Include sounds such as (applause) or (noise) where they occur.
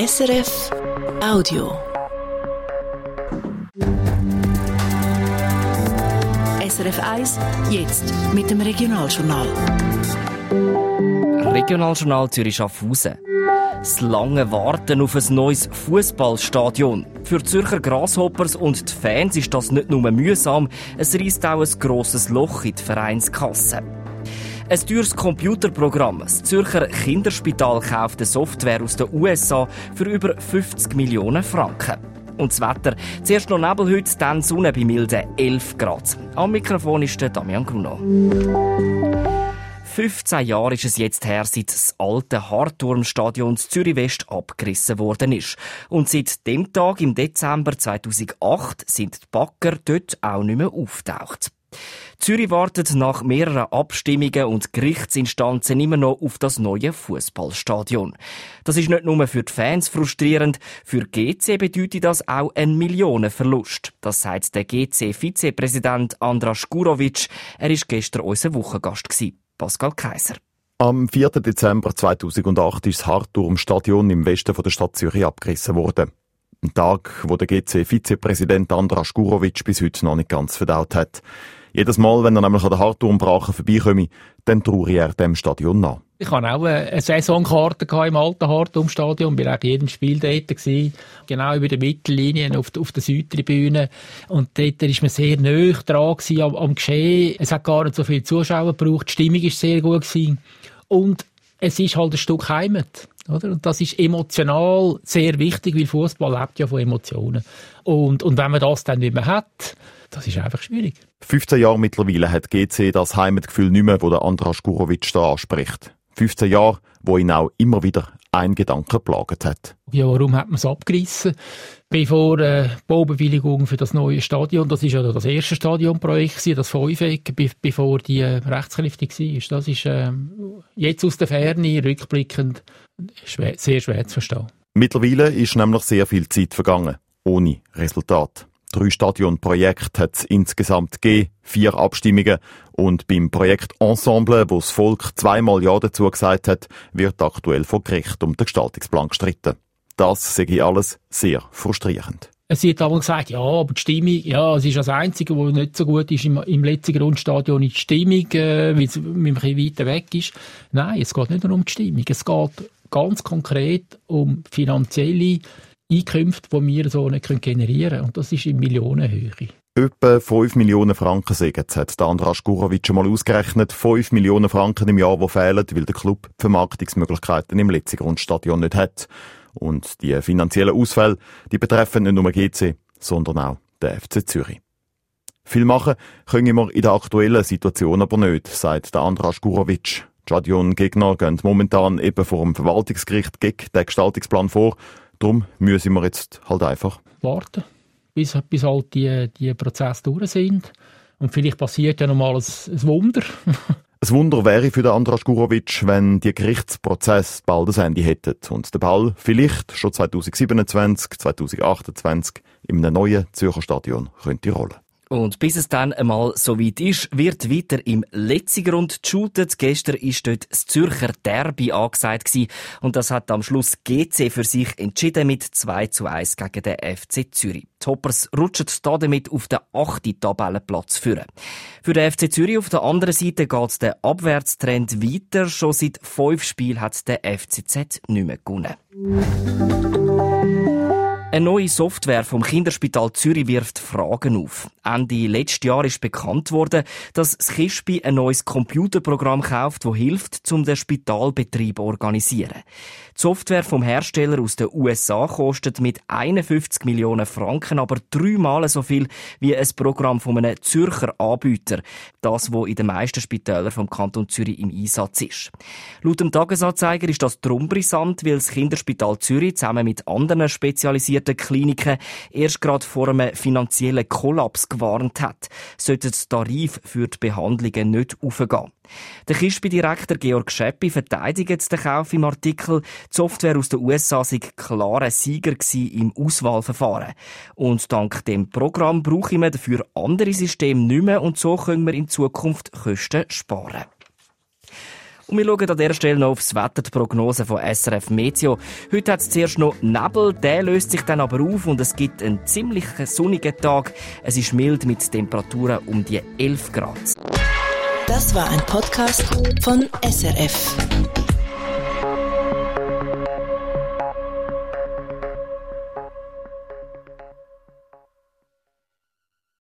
SRF Audio. SRF 1, jetzt mit dem Regionaljournal. Regionaljournal Zürich Schaffhausen. Das lange Warten auf ein neues Fußballstadion. Für die Zürcher Grasshoppers und die Fans ist das nicht nur mühsam, es reißt auch ein grosses Loch in die Vereinskasse. Ein teures Computerprogramm. Das Zürcher Kinderspital kauft eine Software aus den USA für über 50 Millionen Franken. Und das Wetter. Zuerst noch Nebel heute, dann Sonne bei milden 11 Grad. Am Mikrofon ist der Damian Gruno. 15 Jahre ist es jetzt her, seit das alte Hartturmstadion Zürich West abgerissen worden ist. Und seit dem Tag im Dezember 2008 sind die Backer dort auch nicht mehr auftaucht. Zürich wartet nach mehreren Abstimmungen und Gerichtsinstanzen immer noch auf das neue Fußballstadion. Das ist nicht nur für die Fans frustrierend, für GC bedeutet das auch einen Millionenverlust. Das sagt der GC-Vizepräsident Andras Gurovic. Er ist gestern unser Wochengast Pascal Kaiser. Am 4. Dezember 2008 ist das Hartturmstadion im Westen der Stadt Zürich abgerissen worden. Ein Tag, wo der GC-Vizepräsident Andras Gurovic bis heute noch nicht ganz verdaut hat. Jedes Mal, wenn er nämlich an der Hartturmbrache vorbeikomme, dann traue er dem Stadion nach. Ich hatte auch eine Saisonkarte im alten Hartturmstadion, bin auch jedem Spiel dort gewesen, genau über der Mittellinie auf, auf der Südtribüne. Und dort war man sehr nah dran am, am Geschehen. Es hat gar nicht so viele Zuschauer gebraucht, die Stimmung war sehr gut gewesen. Und es ist halt ein Stück Heimat. Oder? Und das ist emotional sehr wichtig, weil Fußball lebt ja von Emotionen. Und, und wenn man das dann nicht mehr hat, das ist einfach schwierig. 15 Jahre mittlerweile hat GC das Heimatgefühl nicht mehr, der Andras Gurovic da anspricht. 15 Jahre, wo ihn auch immer wieder ein Gedanke plagt hat. Ja, warum hat man es abgerissen? Bevor äh, Baubewilligung für das neue Stadion, das ist ja das erste Stadionprojekt, das Fünfeck, be bevor die äh, rechtskräftig war. Das ist äh, jetzt aus der Ferne, rückblickend, schwer, sehr schwer zu verstehen. Mittlerweile ist nämlich sehr viel Zeit vergangen, ohne Resultat. Drei Stadionprojekte hat es insgesamt gegeben, vier Abstimmungen. Und beim Projekt Ensemble, wo das Volk zweimal Ja dazu gesagt hat, wird aktuell vor Gericht um den Gestaltungsplan gestritten. Das sehe ich alles sehr frustrierend. Es wird aber gesagt, ja, aber die Stimmung, ja, es ist das Einzige, was nicht so gut ist im, im letzten Grundstadion, ist die Stimmung, äh, weil es ein bisschen weiter weg ist. Nein, es geht nicht nur um die Stimmung. Es geht ganz konkret um finanzielle Einkünfte, die wir so nicht generieren können. Und das ist in Millionenhöhe. Etwa 5 Millionen Franken sagen, hat der Andras Gurovic mal ausgerechnet. 5 Millionen Franken im Jahr, die fehlen, weil der Club Vermarktungsmöglichkeiten im letzten Grundstadion nicht hat. Und die finanziellen Ausfälle, die betreffen nicht nur GC, sondern auch den FC Zürich. Viel machen können wir in der aktuellen Situation aber nicht, sagt der Andras Gurovic. Die Stadion-Gegner gehen momentan eben vor dem Verwaltungsgericht gegen den Gestaltungsplan vor Darum müssen wir jetzt halt einfach warten, bis, bis halt die, die Prozesse durch sind. Und vielleicht passiert ja noch mal ein, ein Wunder. (laughs) Ein Wunder wäre für den Andras Gurovic, wenn die Gerichtsprozesse bald ein Ende hätten und der Ball vielleicht schon 2027, 2028 in einem neuen Zürcher Stadion könnte rollen. Und bis es dann einmal so weit ist, wird weiter im Letzigrund geshootet. Gestern ist dort das Zürcher Derby angesagt gewesen. Und das hat am Schluss GC für sich entschieden mit 2 zu 1 gegen den FC Zürich. Die Hoppers rutschen da damit auf den achten Tabellenplatz führen. Für den FC Zürich auf der anderen Seite geht der Abwärtstrend weiter. Schon seit fünf Spielen hat der FCZ nicht mehr gewonnen. Eine neue Software vom Kinderspital Zürich wirft Fragen auf. Ende letzten Jahr ist bekannt worden, dass das Kispi ein neues Computerprogramm kauft, das hilft, um den Spitalbetrieb zu organisieren. Die Software vom Hersteller aus den USA kostet mit 51 Millionen Franken aber dreimal so viel wie ein Programm von einem Zürcher Anbieter. Das, wo in den meisten Spitälern vom Kanton Zürich im Einsatz ist. Laut dem Tagesanzeiger ist das drum brisant, weil das Kinderspital Zürich zusammen mit anderen spezialisierten Kliniken erst gerade vor einem finanziellen Kollaps gewarnt hat, sollten die Tarif für die Behandlungen nicht aufgehen. Der Kispi-Direktor Georg Scheppi verteidigt den Kauf im Artikel, die Software aus den USA sei klarer Sieger im Auswahlverfahren. Und dank dem Programm brauchen wir dafür andere Systeme nicht mehr und so können wir in Zukunft Kosten sparen. Und wir schauen an dieser Stelle noch auf das Wetter, die Prognose von SRF Meteo. Heute hat es zuerst noch Nebel, der löst sich dann aber auf und es gibt einen ziemlich sonnigen Tag. Es ist mild mit Temperaturen um die 11 Grad. Das war ein Podcast von SRF.